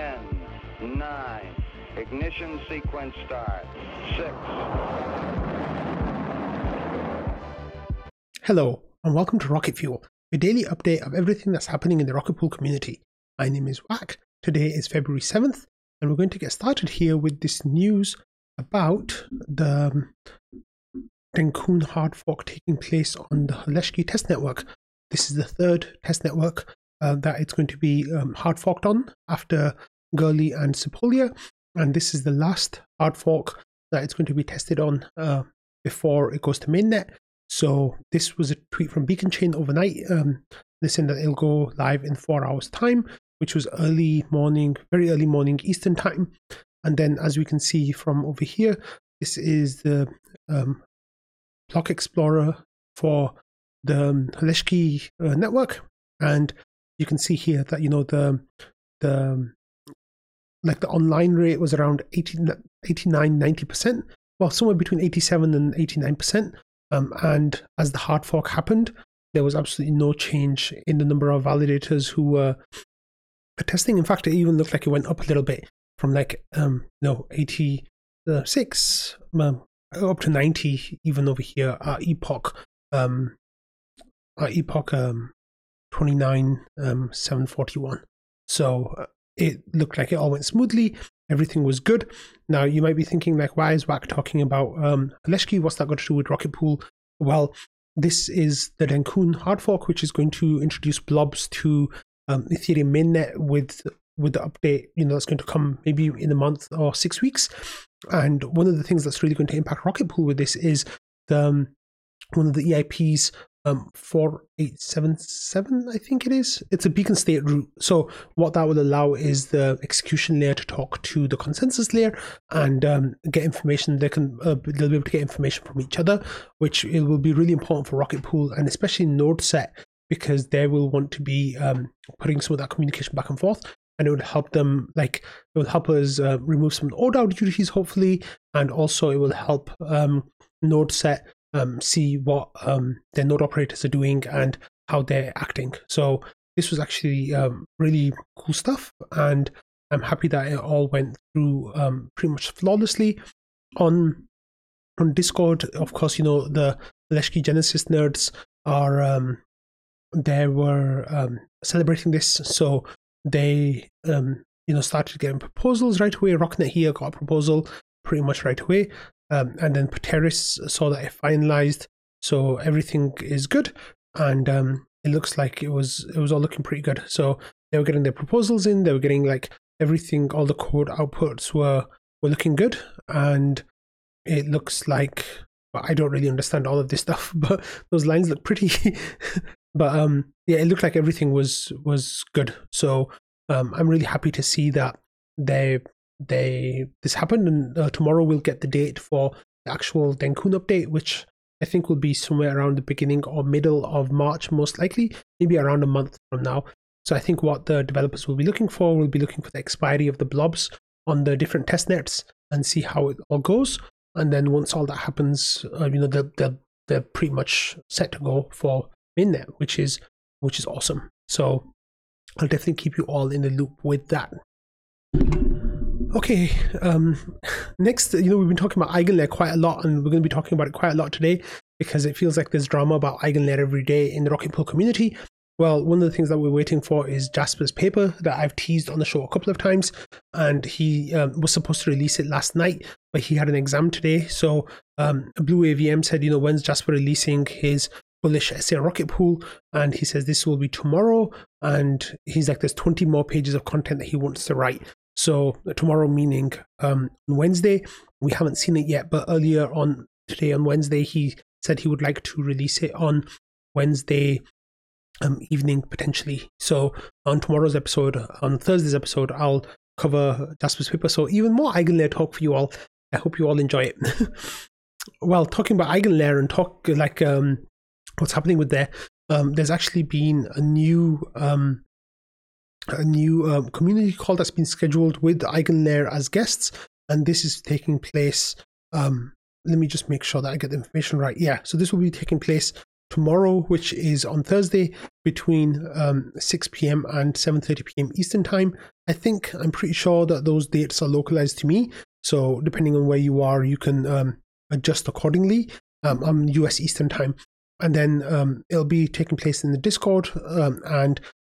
10, 9, ignition sequence start, 6. Hello, and welcome to Rocket Fuel, a daily update of everything that's happening in the Rocket Pool community. My name is Wack. Today is February 7th, and we're going to get started here with this news about the Dencun hard fork taking place on the Holesky test network. This is the third test network uh, that it's going to be um, hard forked on after Goerli and Sepolia, and this is the last hard fork that it's going to be tested on uh, before it goes to mainnet. So this was a tweet from Beacon Chain overnight. Um, they saying that it'll go live in four hours time, which was early morning, very early morning Eastern time. And then, as we can see from over here, this is the um, block explorer for the um, Holesky uh, network, and you can see here that you know the the like the online rate was around 80, 89 90% well somewhere between 87 and 89% um, and as the hard fork happened there was absolutely no change in the number of validators who were testing in fact it even looked like it went up a little bit from like um no 86 um, up to 90 even over here at epoch um at epoch um 29 um 741 so uh, it looked like it all went smoothly everything was good. Now you might be thinking like why is wack talking about um what's that got to do with rocket pool? Well this is the dencun hard fork which is going to introduce blobs to um, ethereum mainnet with with the update, you know, that's going to come maybe in a month or six weeks. And one of the things that's really going to impact Rocket Pool with this is the um, one of the EIPs um, 4877, I think it is. It's a beacon state root. So, what that will allow is the execution layer to talk to the consensus layer and um, get information. They can uh, they'll be able to get information from each other, which it will be really important for Rocket Pool and especially NodeSet because they will want to be um, putting some of that communication back and forth and it would help them like it will help us uh, remove some ODAO duties hopefully and also it will help um, NodeSet um, see what um, their node operators are doing and how they're acting. So this was actually um, really cool stuff and i'm happy that it all went through um, pretty much flawlessly. On on discord of course you know the Holesky genesis nerds are um, they were um, celebrating this. So they you know started getting proposals right away. Rocknet here got a proposal pretty much right away, um, and then Pteris saw that it finalized, so everything is good, and um, it looks like it was it was all looking pretty good. So they were getting their proposals in, they were getting like everything, all the code outputs were were looking good, and it looks like I don't really understand all of this stuff, but those lines look pretty but um, yeah, it looked like everything was was good. So um, I'm really happy to see that they they this happened, and uh, tomorrow we'll get the date for the actual Dencun update, which I think will be somewhere around the beginning or middle of March, most likely, maybe around a month from now. So I think what the developers will be looking for will be looking for the expiry of the blobs on the different test nets and see how it all goes. And then once all that happens, uh, you know, they're, they're, they're pretty much set to go for mainnet, which is which is awesome. So I'll definitely keep you all in the loop with that. Okay, um, next, you know, we've been talking about EigenLayer quite a lot, and we're going to be talking about it quite a lot today because it feels like there's drama about EigenLayer every day in the Rocket Pool community. Well, one of the things that we're waiting for is Jasper's paper that I've teased on the show a couple of times, and he um, was supposed to release it last night, but he had an exam today. So um, Blue AVM said, you know, when's Jasper releasing his bullish essay rocket pool and he says this will be tomorrow and he's like there's 20 more pages of content that he wants to write so tomorrow meaning um, wednesday. We haven't seen it yet but earlier on today on wednesday he said he would like to release it on wednesday um, evening potentially. So on tomorrow's episode on thursday's episode i'll cover jasper's paper. So even more eigenlayer talk for you all. I hope you all enjoy it. Well talking about eigenlayer and talk like um what's happening with there. Um, there's actually been a new um, a new um, community call that's been scheduled with EigenLayer as guests, and this is taking place. Um, let me just make sure that I get the information right. Yeah, so this will be taking place tomorrow, which is on Thursday between um, 6 p.m. and 7:30 p.m. Eastern time. I think I'm pretty sure that those dates are localized to me. So depending on where you are, you can um, adjust accordingly. Um, I'm US Eastern time, and then um, it'll be taking place in the Discord, um,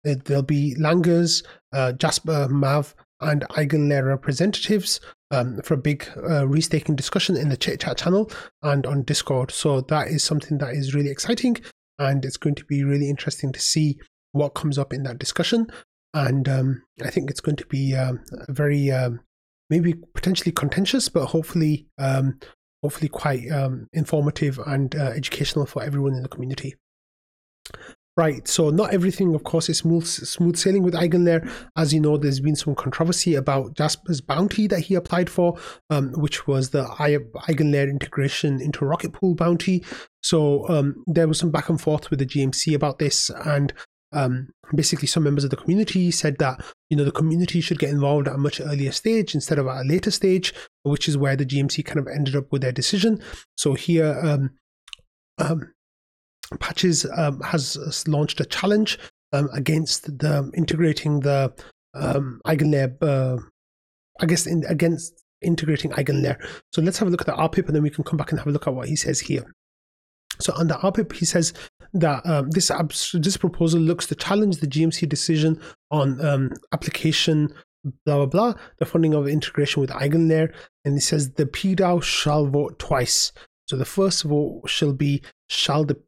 and there'll be Langers, uh, Jasper, Mav, and Eigenlayer representatives um, for a big uh, restaking discussion in the chat channel and on Discord. So that is something that is really exciting, and it's going to be really interesting to see what comes up in that discussion. And um, I think it's going to be um, very um, maybe potentially contentious, but hopefully um, hopefully quite um, informative and uh, educational for everyone in the community. Right, so not everything, of course, is smooth, smooth sailing with Eigenlayer. As you know, there's been some controversy about Jasper's bounty that he applied for, um, which was the Eigenlayer integration into Rocket Pool bounty. So um, there was some back and forth with the GMC about this, and um, basically some members of the community said that you know the community should get involved at a much earlier stage instead of at a later stage, which is where the GMC kind of ended up with their decision. So here. Um, um, Patches um, has launched a challenge um, against the integrating the um, eigenlayer. Uh, I guess in, against integrating eigenlayer. So let's have a look at the RPIP and then we can come back and have a look at what he says here. So under RPIP, he says that um, this abs- this proposal looks to challenge the GMC decision on um, application blah blah blah the funding of integration with eigenlayer, and he says the PDAO shall vote twice. So the first vote shall be shall the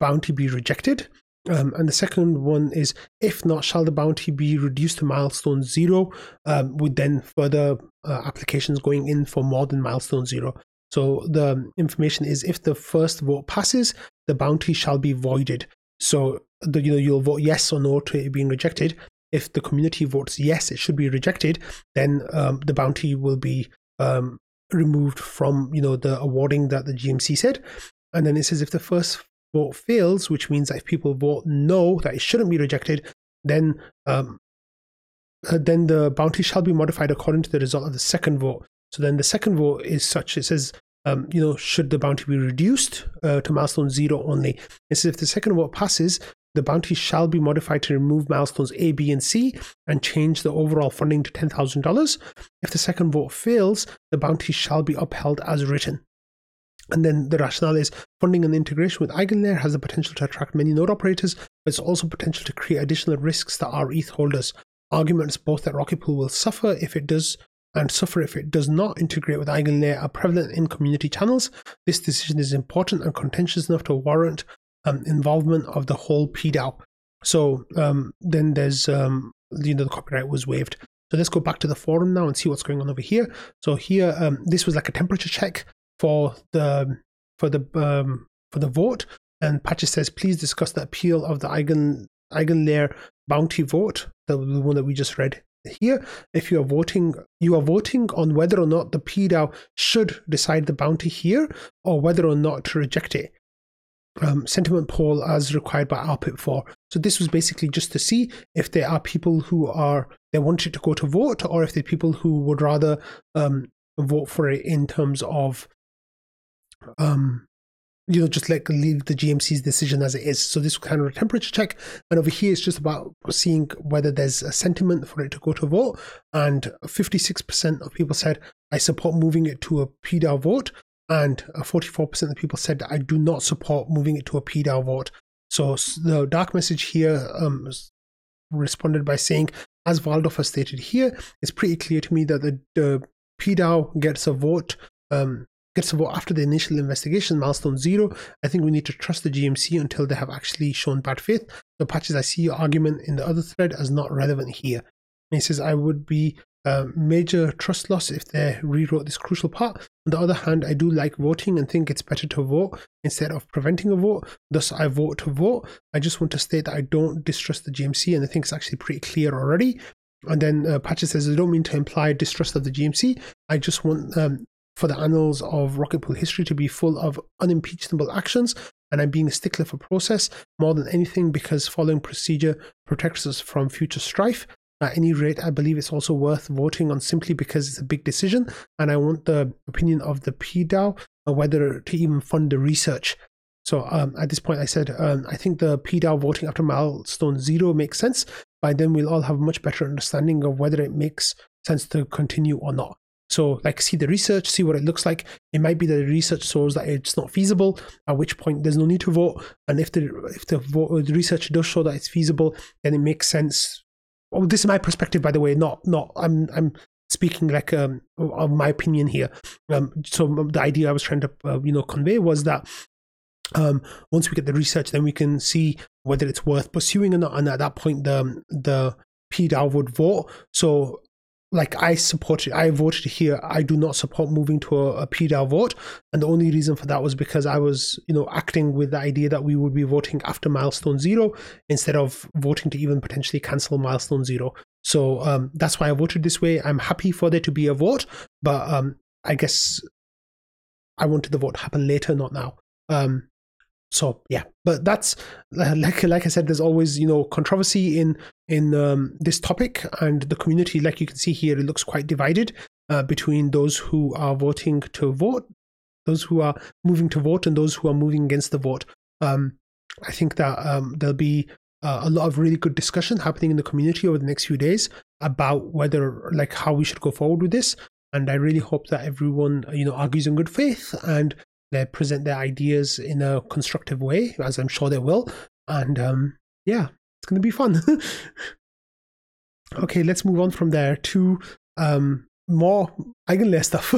bounty be rejected? Um, and the second one is if not, shall the bounty be reduced to milestone zero um, with then further uh, applications going in for more than milestone zero? So the information is if the first vote passes, the bounty shall be voided. So the, you know you'll vote yes or no to it being rejected. If the community votes yes, it should be rejected, then um, the bounty will be um, removed from you know the awarding that the GMC said. And then it says if the first vote fails, which means that if people vote no, that it shouldn't be rejected, then um, uh, then the bounty shall be modified according to the result of the second vote. So then the second vote is such it says, um, you know, should the bounty be reduced uh, to milestone zero only? It says if the second vote passes, the bounty shall be modified to remove milestones A, B, and C and change the overall funding to $10,000. If the second vote fails, the bounty shall be upheld as written. And then the rationale is funding and integration with Eigenlayer has the potential to attract many node operators, but it's also potential to create additional risks that are ETH holders. Arguments both that Rocket Pool will suffer if it does and suffer if it does not integrate with Eigenlayer are prevalent in community channels. This decision is important and contentious enough to warrant um, involvement of the whole PDAO. So um, then there's, um, you know, the copyright was waived. So let's go back to the forum now and see what's going on over here. So here, um, this was like a temperature check for the for the um, for the vote. And Patches says, please discuss the appeal of the Eigen Eigenlayer bounty vote, the, the one that we just read here. If you are voting, you are voting on whether or not the PDAO should decide the bounty here, or whether or not to reject it. Um, sentiment poll as required by RPIP 4. So this was basically just to see if there are people who are they wanted to go to vote, or if there are people who would rather um, vote for it in terms of um, you know, just like leave the GMC's decision as it is. So this kind of a temperature check. And over here, it's just about seeing whether there's a sentiment for it to go to vote. And 56% of people said, I support moving it to a PDAO vote. And 44% of the people said, I do not support moving it to a PDAO vote. So the dark message here um, responded by saying, as Valdorff has stated here, it's pretty clear to me that the, the PDAO gets a vote um, gets to vote after the initial investigation, milestone zero. I think we need to trust the GMC until they have actually shown bad faith. The patches, I see your argument in the other thread as not relevant here. And he says, I would be a major trust loss if they rewrote this crucial part. On the other hand, I do like voting and think it's better to vote instead of preventing a vote. Thus, I vote to vote. I just want to state that I don't distrust the GMC and I think it's actually pretty clear already. And then uh, Patches says, I don't mean to imply distrust of the GMC. I just want um, for the annals of rocket pool history to be full of unimpeachable actions, and I'm being a stickler for process more than anything because following procedure protects us from future strife. At any rate, I believe it's also worth voting on simply because it's a big decision, and I want the opinion of the PDAO whether to even fund the research. So um, at this point, I said um, I think the PDAO voting after milestone zero makes sense. By then, we'll all have a much better understanding of whether it makes sense to continue or not. So, like, see the research, see what it looks like. It might be that the research shows that it's not feasible, at which point there's no need to vote. And if the if the, vote, the research does show that it's feasible, then it makes sense. Oh, this is my perspective, by the way. Not not I'm I'm speaking like um of my opinion here. Um, so the idea I was trying to uh, you know convey was that um, once we get the research, then we can see whether it's worth pursuing or not. And at that point, the the PDAO would vote. So like I supported, I voted here. I do not support moving to a, a PDAO vote, and the only reason for that was because I was, you know, acting with the idea that we would be voting after milestone zero instead of voting to even potentially cancel milestone zero. So um, that's why I voted this way. I'm happy for there to be a vote, but um, I guess I wanted the vote to happen later, not now. Um, so yeah but that's like like i said there's always you know controversy in in um, this topic and the community like you can see here it looks quite divided uh, between those who are voting to vote those who are moving to vote and those who are moving against the vote. Um, i think that um, there'll be uh, a lot of really good discussion happening in the community over the next few days about whether like how we should go forward with this. And i really hope that everyone you know argues in good faith and they present their ideas in a constructive way, as I'm sure they will. And um, yeah, it's going to be fun. okay, let's move on from there to um, more eigenlayer stuff.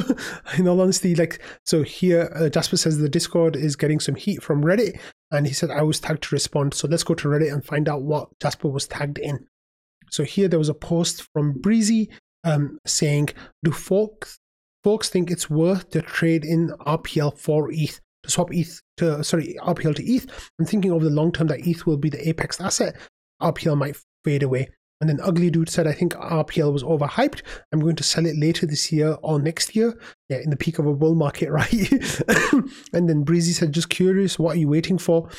in all honesty, like so here, uh, Jasper says the Discord is getting some heat from Reddit, and he said I was tagged to respond. So let's go to Reddit and find out what Jasper was tagged in. So here there was a post from Breezy um, saying, "Do folks folks think it's worth to trade in RPL for ETH to swap ETH to sorry RPL to ETH. I'm thinking over the long term that ETH will be the apex asset. RPL might fade away. And then Ugly Dude said, I think RPL was overhyped. I'm going to sell it later this year or next year. Yeah, in the peak of a bull market, right? and then Breezy said, just curious, what are you waiting for?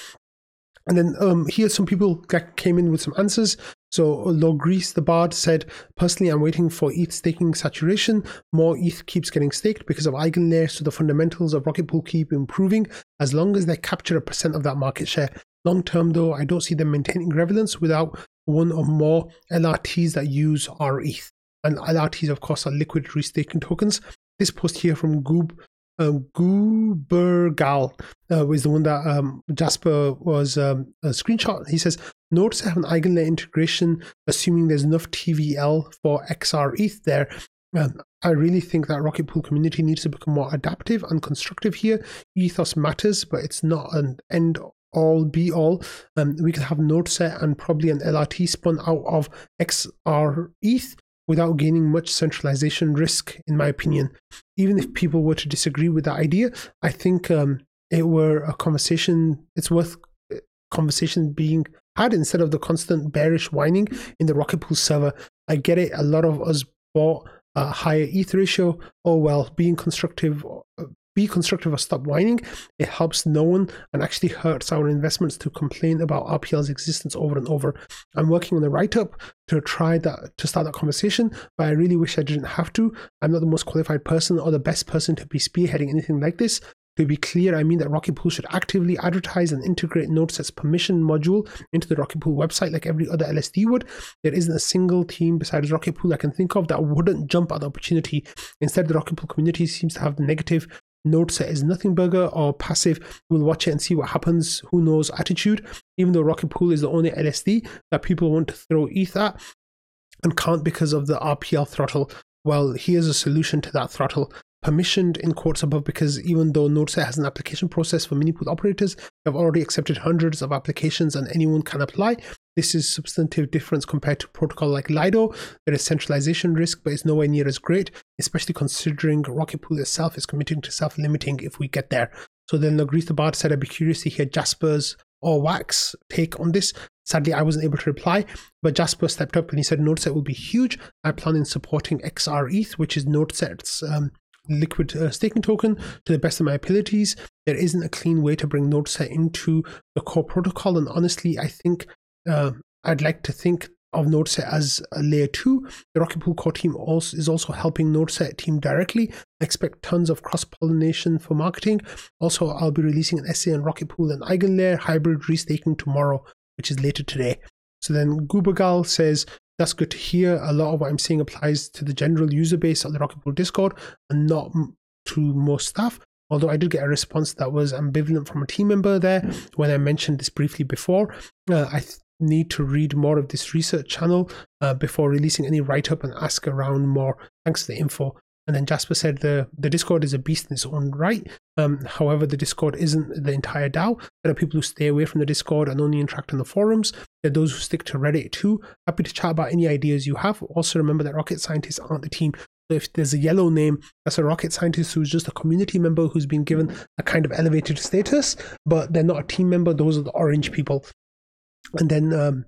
And then um, here some people came in with some answers. So Logris the Bard said, personally, I'm waiting for ETH staking saturation. More ETH keeps getting staked because of eigenlayer, so the fundamentals of Rocket Pool keep improving as long as they capture a percent of that market share. Long term, though, I don't see them maintaining relevance without one or more LRTs that use our ETH. And LRTs, of course, are liquid restaking tokens. This post here from Goob um, Gubergal uh, was the one that um, Jasper was um, a screenshot. He says, Nodes have an eigenlayer integration, assuming there's enough TVL for XR ETH there. Um, I really think that Rocket Pool community needs to become more adaptive and constructive here. Ethos matters, but it's not an end all be all. Um, we could have node set and probably an LRT spun out of XR ETH without gaining much centralization risk, in my opinion. Even if people were to disagree with the idea, I think um, it were a conversation, it's worth uh, conversation being had instead of the constant bearish whining in the Rocket Pool server. I get it, a lot of us bought a higher ETH ratio. Oh well, being constructive be constructive or stop whining. It helps no one and actually hurts our investments to complain about RPL's existence over and over. I'm working on a write up to try that to start that conversation, but I really wish I didn't have to. I'm not the most qualified person or the best person to be spearheading anything like this. To be clear, I mean that Rocket Pool should actively advertise and integrate NodeSet's permission module into the Rocket Pool website like every other LSD would. There isn't a single team besides Rocket Pool I can think of that wouldn't jump at the opportunity. Instead, the Rocket Pool community seems to have the negative Notes is nothing burger or passive, we'll watch it and see what happens, who knows attitude, even though Rocket Pool is the only LSD that people want to throw ETH at and can't because of the RPL throttle. Well, here's a solution to that throttle permissioned in quotes above because even though NodeSet has an application process for mini pool operators, they've already accepted hundreds of applications and anyone can apply. This is substantive difference compared to protocol like Lido. There is centralization risk, but it's nowhere near as great, especially considering Rocket Pool itself is committing to self-limiting if we get there. So then Logris the Bard said, I'd be curious to hear Jasper's or Wax take on this. Sadly, I wasn't able to reply, but Jasper stepped up and he said NodeSet will be huge. I plan on supporting XRETH, which is NodeSet's um, liquid uh, staking token to the best of my abilities. There isn't a clean way to bring NodeSet into the core protocol, and honestly, I think uh, I'd like to think of NodeSet as a layer two. The Rocket Pool core team also is also helping NodeSet team directly. I expect tons of cross pollination for marketing. Also, I'll be releasing an essay on Rocket Pool and EigenLayer hybrid restaking tomorrow, which is later today. So then Gubagal says, that's good to hear. A lot of what I'm saying applies to the general user base of the Rocket Pool Discord and not to most staff. Although I did get a response that was ambivalent from a team member there when I mentioned this briefly before. Uh, I th- need to read more of this research channel uh, before releasing any write up and ask around more. Thanks for the info. And then Jasper said the, the Discord is a beast in its own right. Um, however, the Discord isn't the entire DAO. There are people who stay away from the Discord and only interact on the forums. There are those who stick to Reddit too. Happy to chat about any ideas you have. Also, remember that rocket scientists aren't the team. So if there's a yellow name, that's a rocket scientist who's just a community member who's been given a kind of elevated status, but they're not a team member. Those are the orange people. And then um,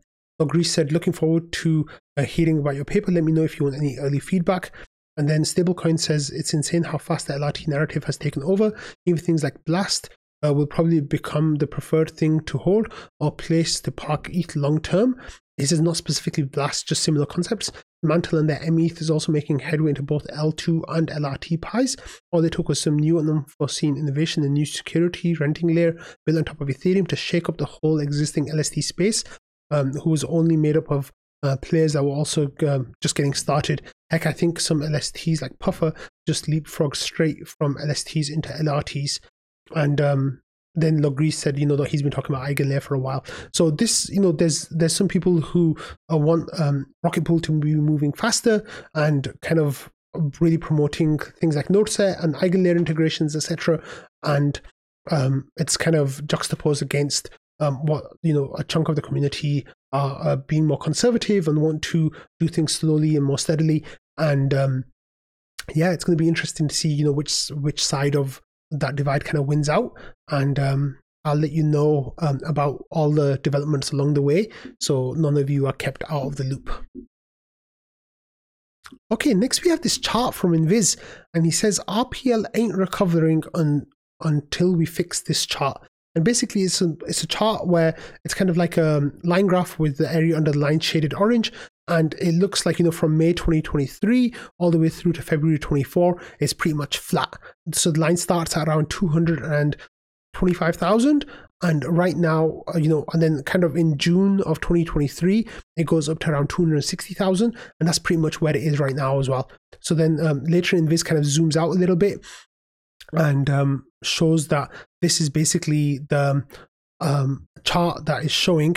Greece said, looking forward to uh, hearing about your paper. Let me know if you want any early feedback. And then Stablecoin says it's insane how fast the LRT narrative has taken over. Even things like Blast uh, will probably become the preferred thing to hold or place to park ETH long term. This is not specifically Blast, just similar concepts. Mantle and their METH is also making headway into both L2 and LRT pies. All they took was some new and unforeseen innovation, the new security renting layer built on top of Ethereum to shake up the whole existing LST space, um, who was only made up of uh, players that were also um, just getting started. Heck, I think some LSTs like Puffer just leapfrog straight from LSTs into LRTs. And um, then Logris said, you know, that he's been talking about EigenLayer for a while. So this, you know, there's there's some people who want um, Rocket Pool to be moving faster and kind of really promoting things like NodeSet and EigenLayer integrations, etc. And um, it's kind of juxtaposed against um, what you know a chunk of the community are, are, being more conservative and want to do things slowly and more steadily. And um, yeah, it's going to be interesting to see you know which which side of that divide kind of wins out. And um, I'll let you know um, about all the developments along the way, so none of you are kept out of the loop. Okay, next we have this chart from Invis, and he says RPL ain't recovering un- until we fix this chart. And basically, it's a, it's a chart where it's kind of like a line graph with the area under the line shaded orange. And it looks like, you know, from May 2023 all the way through to February 24, is pretty much flat. So the line starts at around 225,000. And right now, uh, you know, and then kind of in June of 2023, it goes up to around 260,000. And that's pretty much where it is right now as well. So then um, later in this kind of zooms out a little bit and um, shows that this is basically the um, chart that is showing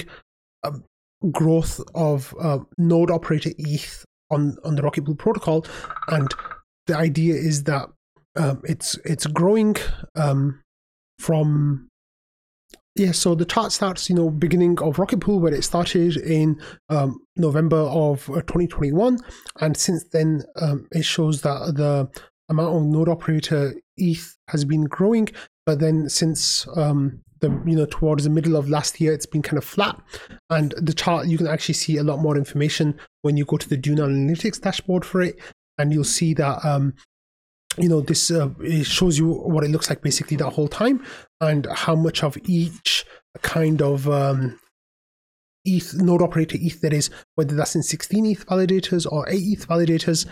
growth of uh, node operator ETH on on the Rocket Pool protocol, and the idea is that um, it's it's growing um, from yeah, so the chart starts, you know, beginning of Rocket Pool, where it started in um, November of uh, 2021, and since then um, it shows that the amount of node operator ETH has been growing, but then since um, the you know towards the middle of last year, it's been kind of flat. And the chart you can actually see a lot more information when you go to the Dune Analytics dashboard for it, and you'll see that um, you know this uh, it shows you what it looks like basically that whole time and how much of each kind of um, ETH node operator ETH that is, whether that's in 16 ETH validators or 8 ETH validators,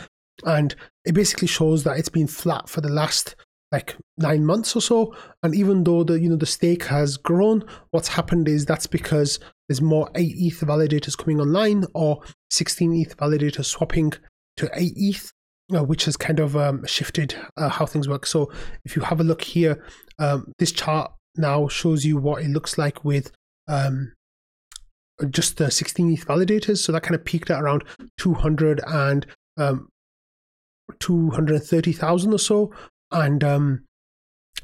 and it basically shows that it's been flat for the last like nine months or so. And even though the you know the stake has grown, what's happened is that's because there's more 8 ETH validators coming online or 16 ETH validators swapping to 8 ETH, uh, which has kind of um, shifted uh, how things work. So if you have a look here, um, this chart now shows you what it looks like with um, just the 16 ETH validators. So that kind of peaked at around 200 and um, 230,000 or so. And um,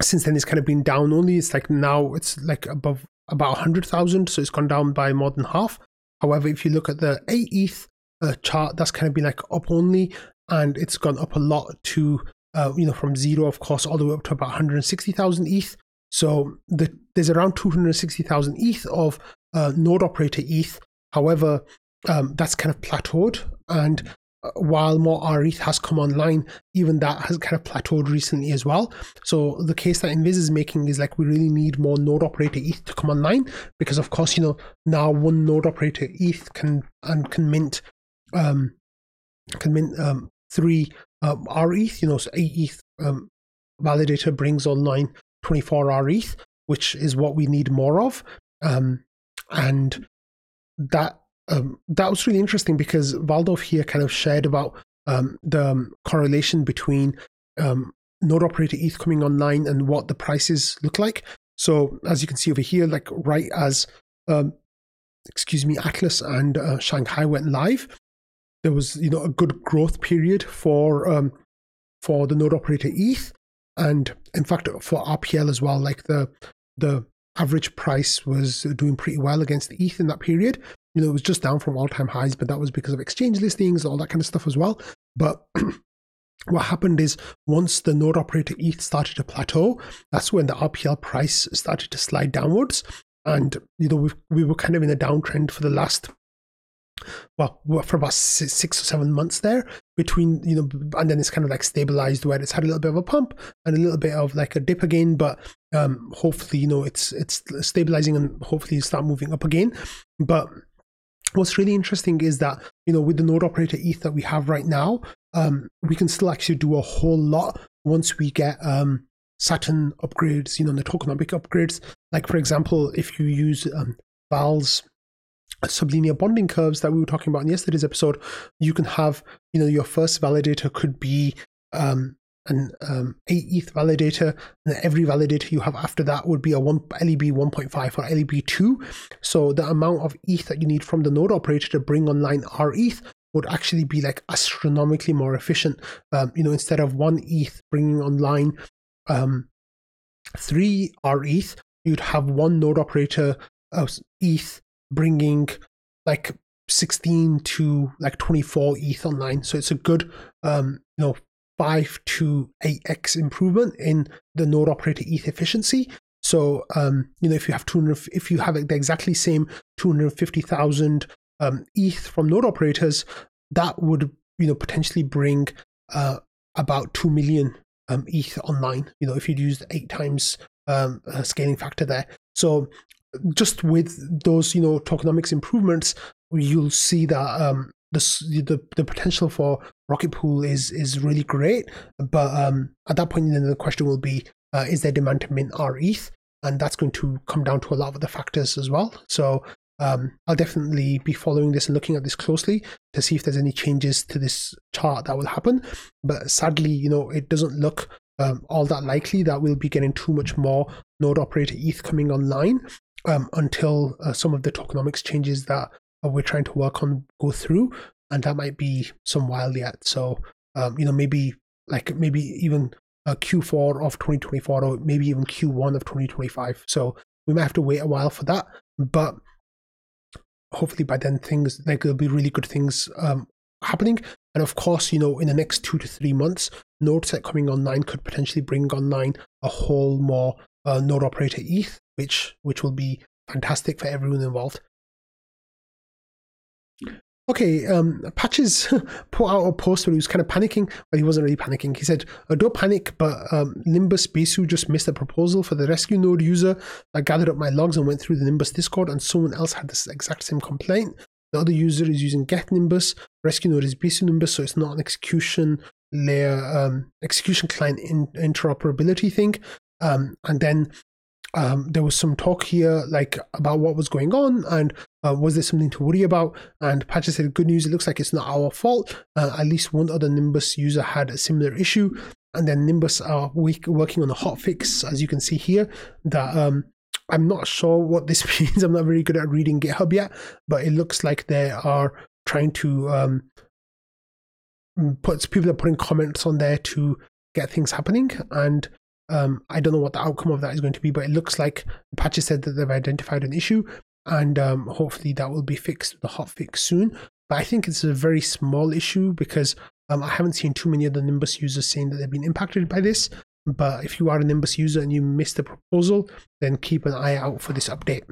since then, it's kind of been down only. It's like now it's like above about 100,000. So it's gone down by more than half. However, if you look at the 8 ETH uh, chart, that's kind of been like up only. And it's gone up a lot to, uh, you know, from zero, of course, all the way up to about 160,000 ETH. So the, there's around 260,000 ETH of uh, node operator ETH. However, um, that's kind of plateaued. And while more RETH has come online, even that has kind of plateaued recently as well. So the case that Invis is making is like we really need more node operator ETH to come online because of course you know now one node operator ETH can and can mint um can mint um three um, RETH, you know, so ETH um, validator brings online 24 RETH, which is what we need more of. Um, and that um, that was really interesting because Valdorff here kind of shared about um, the um, correlation between um, node operator ETH coming online and what the prices look like. So as you can see over here, like right as um, excuse me, Atlas and uh, Shanghai went live, there was you know a good growth period for for the node operator ETH, and in fact for RPL as well. Like the the average price was doing pretty well against the ETH in that period. You know, it was just down from all time highs, but that was because of exchange listings, all that kind of stuff as well. But what happened is once the node operator ETH started to plateau, that's when the RPL price started to slide downwards. And you know, we we were kind of in a downtrend for the last well, for about six or seven months there between, you know, and then it's kind of like stabilized where it's had a little bit of a pump and a little bit of like a dip again, but um, hopefully, you know, it's it's stabilizing and hopefully start moving up again. But what's really interesting is that, you know, with the node operator ETH that we have right now, um, we can still actually do a whole lot once we get um, Saturn upgrades, you know, the tokenomic upgrades. Like, for example, if you use um, Val's sublinear bonding curves that we were talking about in yesterday's episode, you can have, you know, your first validator could be um, an um, 8 ETH validator, and every validator you have after that would be a one, LEB 1.5 or LEB 2. So the amount of ETH that you need from the node operator to bring online RETH would actually be like astronomically more efficient. Um, you know, instead of one ETH bringing online um, three RETH, you'd have one node operator ETH bringing like 16 to like 24 ETH online. So it's a good, um, you know, five to eight x improvement in the node operator ETH efficiency. So, um, you know, if you have 200, if you have the exactly same 250,000 um, ETH from node operators, that would, you know, potentially bring uh, about 2 million um, ETH online, you know, if you'd used eight times um, scaling factor there. So just with those, you know, tokenomics improvements, you'll see that um, the, the the potential for Rocket Pool is is really great. But um, at that point, then the question will be: uh, Is there demand to mint RETH? And that's going to come down to a lot of the factors as well. So um, I'll definitely be following this and looking at this closely to see if there's any changes to this chart that will happen. But sadly, you know, it doesn't look um, all that likely that we'll be getting too much more node operator ETH coming online um, until uh, some of the tokenomics changes that we're trying to work on go through, and that might be some while yet. So, um, you know, maybe like maybe even a Q4 of 2024 or maybe even Q1 of 2025. So we might have to wait a while for that, but hopefully by then things like there'll be really good things um, happening. And of course, you know, in the next two to three months, NodeSet coming online could potentially bring online a whole more uh, node operator ETH, which which will be fantastic for everyone involved. Okay, um, Patches put out a post where he was kind of panicking, but he wasn't really panicking. He said, uh, Don't panic, but um, Nimbus Besu just missed a proposal for the rescue node user. I gathered up my logs and went through the Nimbus Discord, and someone else had this exact same complaint. The other user is using Geth Nimbus. Rescue node is Besu Nimbus, so it's not an execution layer, um, execution client in- interoperability thing. Um, and then um, there was some talk here like about what was going on and uh, was there something to worry about? And patches said good news it looks like it's not our fault. Uh, at least one other nimbus user had a similar issue. And then nimbus are working on a hot fix as you can see here that um, i'm not sure what this means. I'm not very good at reading github yet but it looks like they are trying to um, put people are putting comments on there to get things happening. And um, I don't know what the outcome of that is going to be, but it looks like the patches said that they've identified an issue, and um, hopefully that will be fixed with a hot fix soon. But I think it's a very small issue because um, I haven't seen too many other Nimbus users saying that they've been impacted by this. But if you are a Nimbus user and you missed the proposal, then keep an eye out for this update.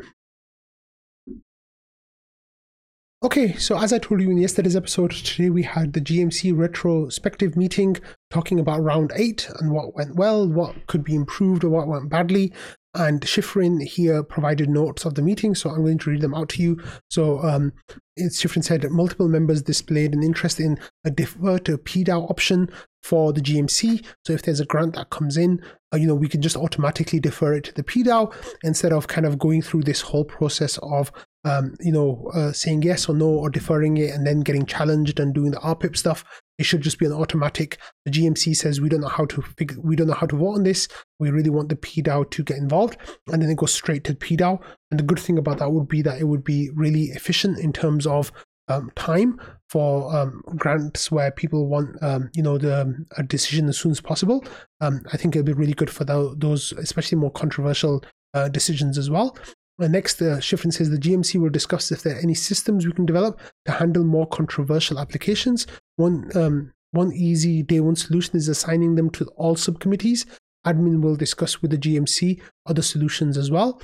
Okay, so as I told you in yesterday's episode, today we had the GMC retrospective meeting talking about round eight and what went well, what could be improved, or what went badly. And Shifrin here provided notes of the meeting, so I'm going to read them out to you. So um, Shifrin said multiple members displayed an interest in a defer to PDAO option for the GMC. So if there's a grant that comes in, uh, you know, we can just automatically defer it to the PDAO instead of kind of going through this whole process of um, you know, uh, saying yes or no or deferring it and then getting challenged and doing the RPIP stuff. It should just be an automatic. The GMC says we don't know how to figure, we don't know how to vote on this. We really want the PDAO to get involved, and then it goes straight to PDAO. And the good thing about that would be that it would be really efficient in terms of um, time for um, grants where people want um, you know the a decision as soon as possible. Um, I think it'll be really good for the, those, especially more controversial uh, decisions as well. The next, uh, Shifrin says the GMC will discuss if there are any systems we can develop to handle more controversial applications. One, um, one easy day one solution is assigning them to all subcommittees. Admin will discuss with the GMC other solutions as well.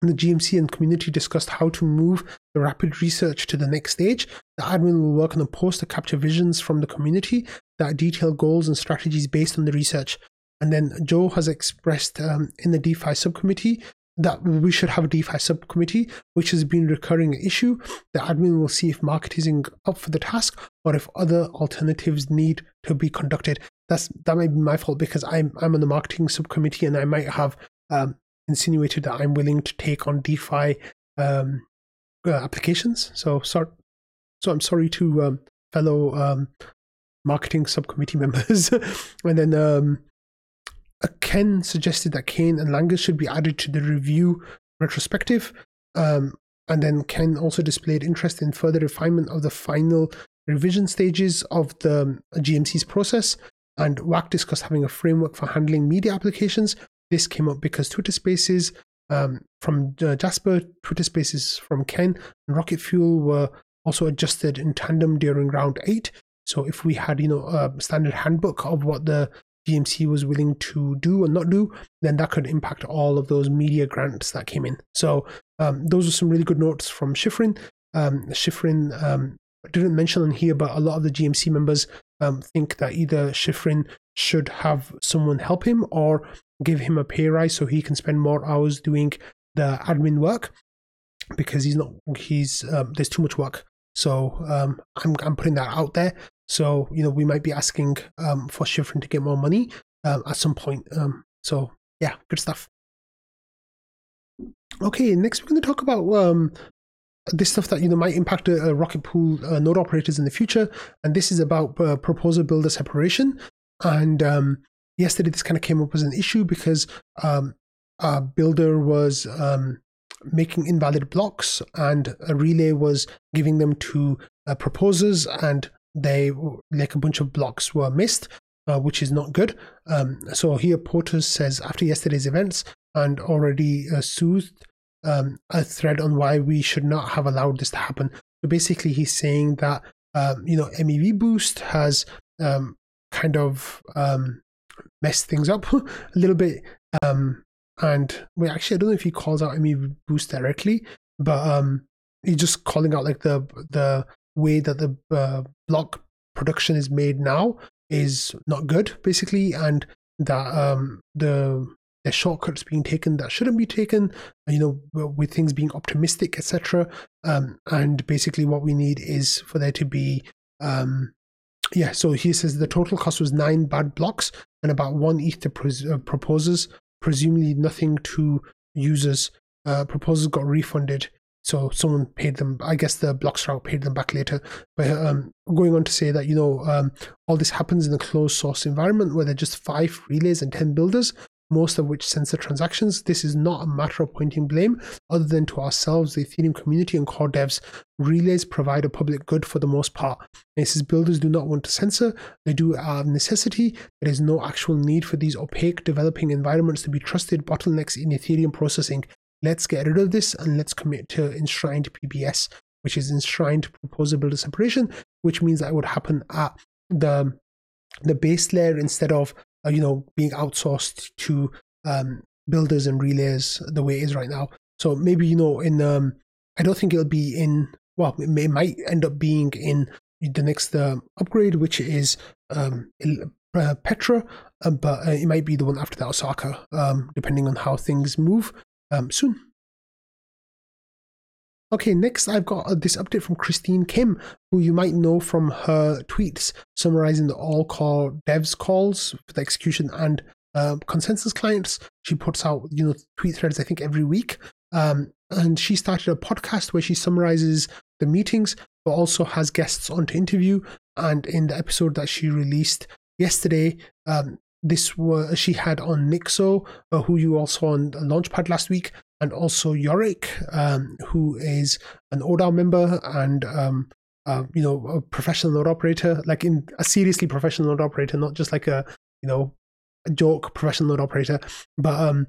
And the GMC and community discussed how to move the rapid research to the next stage. The admin will work on a post to capture visions from the community that detail goals and strategies based on the research. And then Joe has expressed um, in the DeFi subcommittee that we should have a DeFi subcommittee, which has been a recurring issue. The admin will see if marketing is up for the task or if other alternatives need to be conducted. That's that might be my fault because I'm I'm on the marketing subcommittee and I might have um, insinuated that I'm willing to take on DeFi um, uh, applications. So sorry, so I'm sorry to um, fellow um, marketing subcommittee members. and then um, Ken suggested that Kane and Langers should be added to the review retrospective. Um, and then Ken also displayed interest in further refinement of the final revision stages of the GMC's process. And WAC discussed having a framework for handling media applications. This came up because Twitter Spaces um, from uh, Jasper, Twitter Spaces from Ken, and Rocket Fuel were also adjusted in tandem during round eight. So if we had, you know, a standard handbook of what the GMC was willing to do and not do, then that could impact all of those media grants that came in. So um, those are some really good notes from Shifrin. Um, Shifrin um, didn't mention in here, but a lot of the GMC members um, think that either Shifrin should have someone help him or give him a pay rise so he can spend more hours doing the admin work because he's not he's um, there's too much work. So um, I'm I'm putting that out there. So, you know, we might be asking um, for Shifrin to get more money um, at some point. Um, so, yeah, good stuff. Okay, next we're going to talk about um, this stuff that you know might impact uh, Rocket Pool uh, node operators in the future, and this is about uh, proposer builder separation. And um, yesterday, this kind of came up as an issue because um, a builder was um, making invalid blocks, and a relay was giving them to uh, proposers, and they like a bunch of blocks were missed, uh, which is not good. Um, so here Porter says after yesterday's events and already uh, soothed um, a thread on why we should not have allowed this to happen. So basically, he's saying that um, you know MEV boost has um, kind of um, messed things up a little bit. Um, and wait, actually, I don't know if he calls out MEV boost directly, but he's just calling out like the the way that the uh, block production is made now is not good, basically, and that um, the the shortcuts being taken that shouldn't be taken, you know, with things being optimistic, etc. Um, and basically, what we need is for there to be, um, yeah. So he says the total cost was nine bad blocks and about one ETH to pres- uh, presumably nothing to users. Uh, proposers got refunded so someone paid them. I guess the Blockstrat paid them back later. But um, going on to say that you know um, all this happens in a closed source environment where there are just five relays and ten builders, most of which censor transactions. This is not a matter of pointing blame, other than to ourselves, the Ethereum community, and core devs. Relays provide a public good for the most part. And it says builders do not want to censor; they do out of necessity. There is no actual need for these opaque developing environments to be trusted bottlenecks in Ethereum processing let's get rid of this and let's commit to enshrined PBS, which is enshrined proposer builder separation, which means that would happen at the the base layer instead of uh, you know being outsourced to um, builders and relays the way it is right now. So maybe you know in um, I don't think it'll be in well, it, may, might end up being in the next uh, upgrade, which is um, uh, Pectra, uh, but uh, it might be the one after that, Osaka, um, depending on how things move um, soon. Okay, next I've got uh, this update from Christine Kim, who you might know from her tweets summarizing the All Core Devs calls for the execution and uh, consensus clients. She puts out, you know, tweet threads, I think, every week. Um, and she started a podcast where she summarizes the meetings, but also has guests on to interview. And in the episode that she released yesterday, um, this was she had on Nixo, uh, who you also on Launchpad last week, and also Yorick, um, who is an ODAO member and um, uh, you know a professional node operator, like in a seriously professional node operator, not just like a you know a joke professional node operator. But um,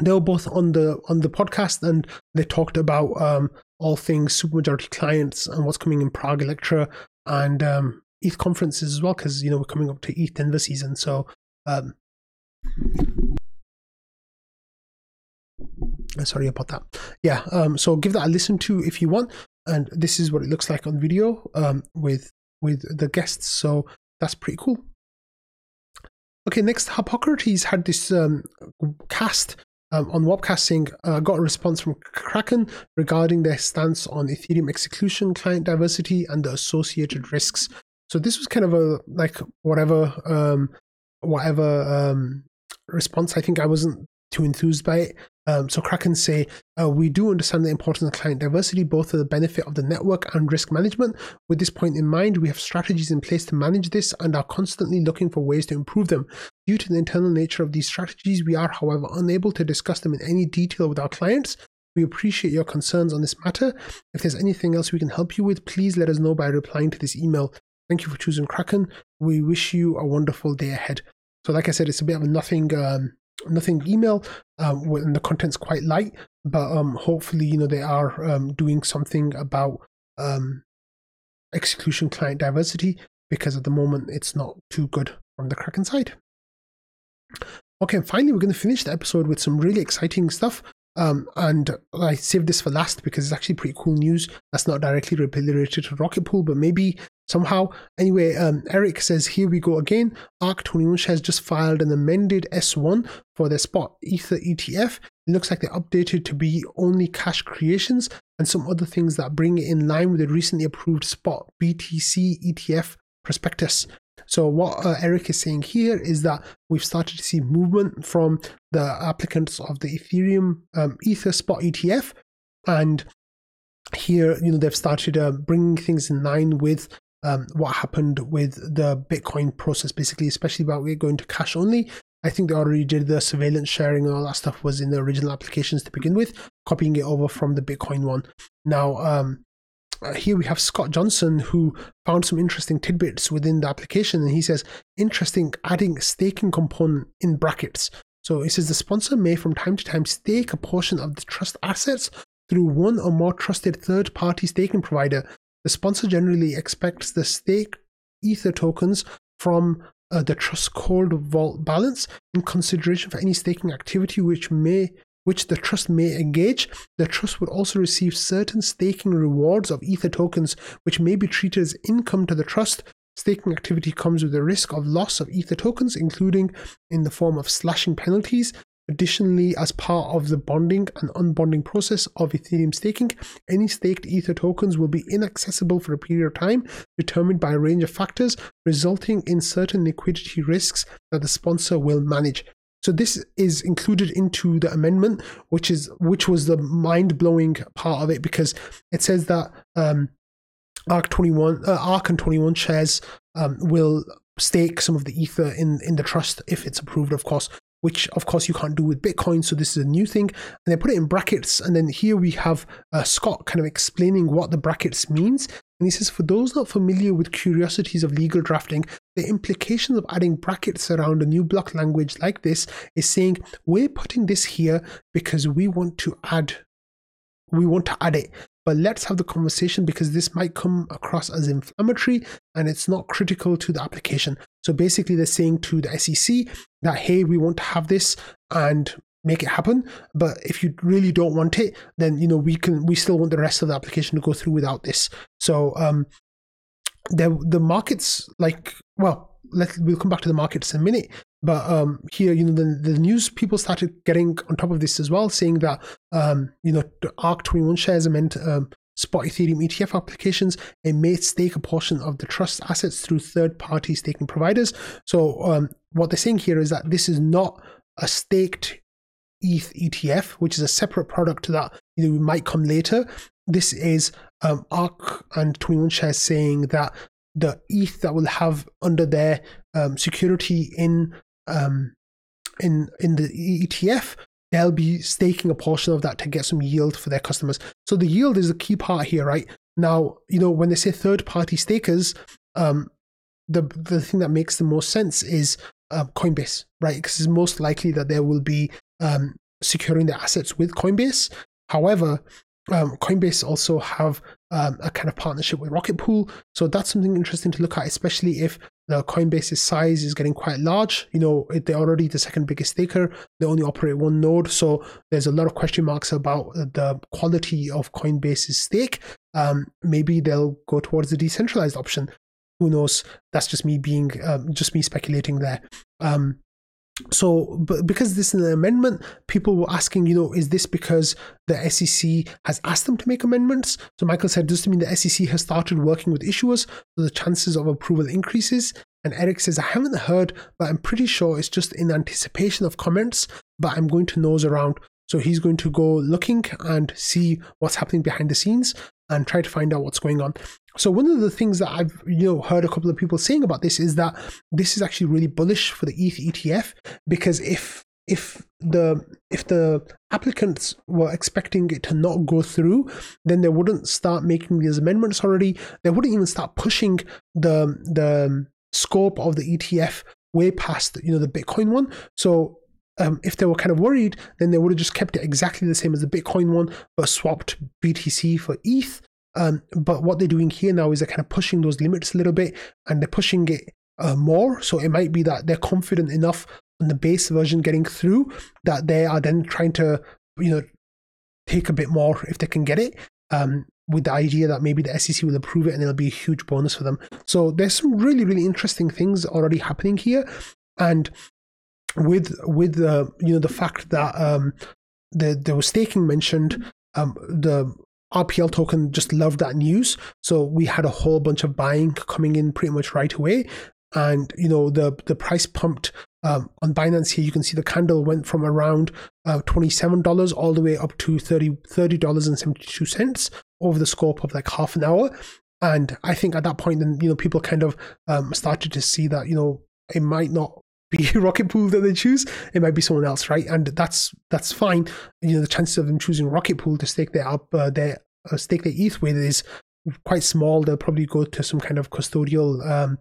they were both on the on the podcast and they talked about um, all things supermajority clients and what's coming in Prague Electra and um, ETH conferences as well because you know we're coming up to ETH Denver season. So um, uh, sorry about that. Yeah, um, so give that a listen to if you want. And this is what it looks like on video um, with with the guests. So that's pretty cool. Okay, next, Hippocrates had this um, cast um, on Warpcasting. I uh, got a response from Kraken regarding their stance on Ethereum execution, client diversity, and the associated risks. So this was kind of a like whatever um, whatever um, response. I think I wasn't too enthused by it. Um, so Kraken say, uh, we do understand the importance of client diversity, both for the benefit of the network and risk management. With this point in mind, we have strategies in place to manage this and are constantly looking for ways to improve them. Due to the internal nature of these strategies, we are, however, unable to discuss them in any detail with our clients. We appreciate your concerns on this matter. If there's anything else we can help you with, please let us know by replying to this email. Thank you for choosing Kraken. We wish you a wonderful day ahead. So, like I said, it's a bit of a nothing um, nothing email um, the content's quite light, but um, hopefully, you know, they are um, doing something about um, execution client diversity because at the moment it's not too good from the Kraken side. Okay, and finally, we're going to finish the episode with some really exciting stuff. Um, and I saved this for last because it's actually pretty cool news that's not directly related to Rocket Pool, but maybe somehow. Anyway, um, Eric says, Here we go again. ARK 21 shares just filed an amended S1 for their spot Ether ETF. It looks like they're updated to be only cash creations and some other things that bring it in line with the recently approved spot BTC ETF prospectus. So what uh, Eric is saying here is that we've started to see movement from the applicants of the Ethereum um, Ether Spot ETF, and here you know they've started uh, bringing things in line with um, what happened with the Bitcoin process, basically, especially about it going to cash only. I think they already did the surveillance sharing and all that stuff was in the original applications to begin with, copying it over from the Bitcoin one. Now, um, uh, here we have Scott Johnsson who found some interesting tidbits within the application, and he says interesting adding staking component in brackets. So he says the sponsor may from time to time stake a portion of the trust assets through one or more trusted third-party staking provider. The sponsor generally expects the stake ether tokens from uh, the trust cold vault balance in consideration for any staking activity which may which the trust may engage. The trust would also receive certain staking rewards of Ether tokens, which may be treated as income to the trust. Staking activity comes with the risk of loss of Ether tokens, including in the form of slashing penalties. Additionally, as part of the bonding and unbonding process of Ethereum staking, any staked Ether tokens will be inaccessible for a period of time determined by a range of factors, resulting in certain liquidity risks that the sponsor will manage. So this is included into the amendment, which is which was the mind blowing part of it because it says that um, ARK twenty one, uh, ARK and twenty one shares um, will stake some of the ether in in the trust if it's approved, of course. Which of course you can't do with Bitcoin, so this is a new thing. And they put it in brackets, and then here we have uh, Scott kind of explaining what the brackets means. And he says, for those not familiar with curiosities of legal drafting, the implications of adding brackets around a new block language like this is saying we're putting this here because we want to add we want to add it but let's have the conversation because this might come across as inflammatory and it's not critical to the application so basically they're saying to the sec that hey we want to have this and make it happen. But if you really don't want it, then you know we can we still want the rest of the application to go through without this. So um, the the markets like well, let we'll come back to the markets in a minute. But um, here, you know, the, the news people started getting on top of this as well, saying that um, you know the ARK twenty one shares are meant um, spot Ethereum ETF applications and may stake a portion of the trust assets through third party staking providers. So, um, what they're saying here is that this is not a staked ETH ETF, which is a separate product that you know, might come later. This is um, ARK and 21 shares saying that the ETH that will have under their um, security in um, in in the ETF they'll be staking a portion of that to get some yield for their customers. So the yield is the key part here, right? Now, you know, when they say third party stakers, um, the the thing that makes the most sense is uh, Coinbase, right? Because it's most likely that they will be um, securing their assets with Coinbase. However, um, Coinbase also have um, a kind of partnership with Rocket Pool, so that's something interesting to look at, especially if the Coinbase's size is getting quite large. You know, they're already the second biggest staker. They only operate one node, so there's a lot of question marks about the quality of Coinbase's stake. Um, maybe they'll go towards the decentralized option. Who knows? That's just me being, um, just me speculating there. Um, so but because this is an amendment people were asking you know is this because the sec has asked them to make amendments? So michael said does this mean the sec has started working with issuers? So the chances of approval increases? And eric says i haven't heard but i'm pretty sure it's just in anticipation of comments but i'm going to nose around. So he's going to go looking and see what's happening behind the scenes and try to find out what's going on. So one of the things that I've you know heard a couple of people saying about this is that this is actually really bullish for the ETH ETF because if if the if the applicants were expecting it to not go through, then they wouldn't start making these amendments already. They wouldn't even start pushing the the scope of the ETF way past you know the Bitcoin one. So um, if they were kind of worried, then they would have just kept it exactly the same as the Bitcoin one, but swapped BTC for ETH. Um, but what they're doing here now is they're kind of pushing those limits a little bit and they're pushing it uh, more. So it might be that they're confident enough on the base version getting through that they are then trying to, you know, take a bit more if they can get it. Um, with the idea that maybe the SEC will approve it and it'll be a huge bonus for them. So there's some really, really interesting things already happening here. And with with the you know the fact that um, the there was staking mentioned, um, the RPL token just loved that news, so we had a whole bunch of buying coming in pretty much right away, and you know the the price pumped um, on Binance here. You can see the candle went from around uh, twenty seven dollars all the way up to 30 dollars and seventy two cents over the scope of like half an hour. And I think at that point, then you know people kind of um, started to see that you know it might not be Rocket Pool that they choose. It might be someone else, right? And that's that's fine. You know, the chances of them choosing Rocket Pool to stake their up uh, their uh, stake their ETH with is quite small. They'll probably go to some kind of custodial um,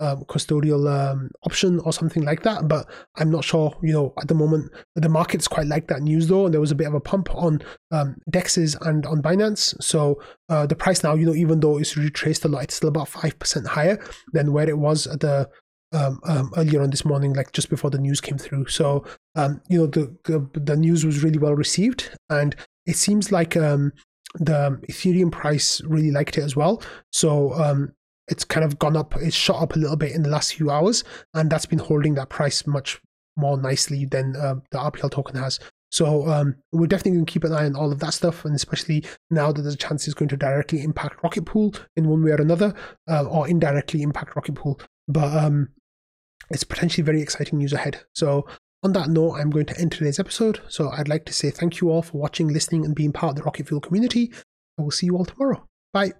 um, custodial um, option or something like that. But I'm not sure. You know, at the moment, the market's quite like that news though, and there was a bit of a pump on um, Dexes and on Binance. So uh, the price now, you know, even though it's retraced a lot, it's still about five percent higher than where it was at the um, um, earlier on this morning, like just before the news came through. So, um, you know, the, the, the news was really well received, and it seems like um, the Ethereum price really liked it as well. So, um, it's kind of gone up, it's shot up a little bit in the last few hours, and that's been holding that price much more nicely than uh, the RPL token has. So um, we're definitely going to keep an eye on all of that stuff, and especially now that there's a chance it's going to directly impact Rocket Pool in one way or another, uh, or indirectly impact Rocket Pool. But um, it's potentially very exciting news ahead. So, on that note, I'm going to end today's episode. So, I'd like to say thank you all for watching, listening, and being part of the Rocket Fuel community. I will see you all tomorrow. Bye.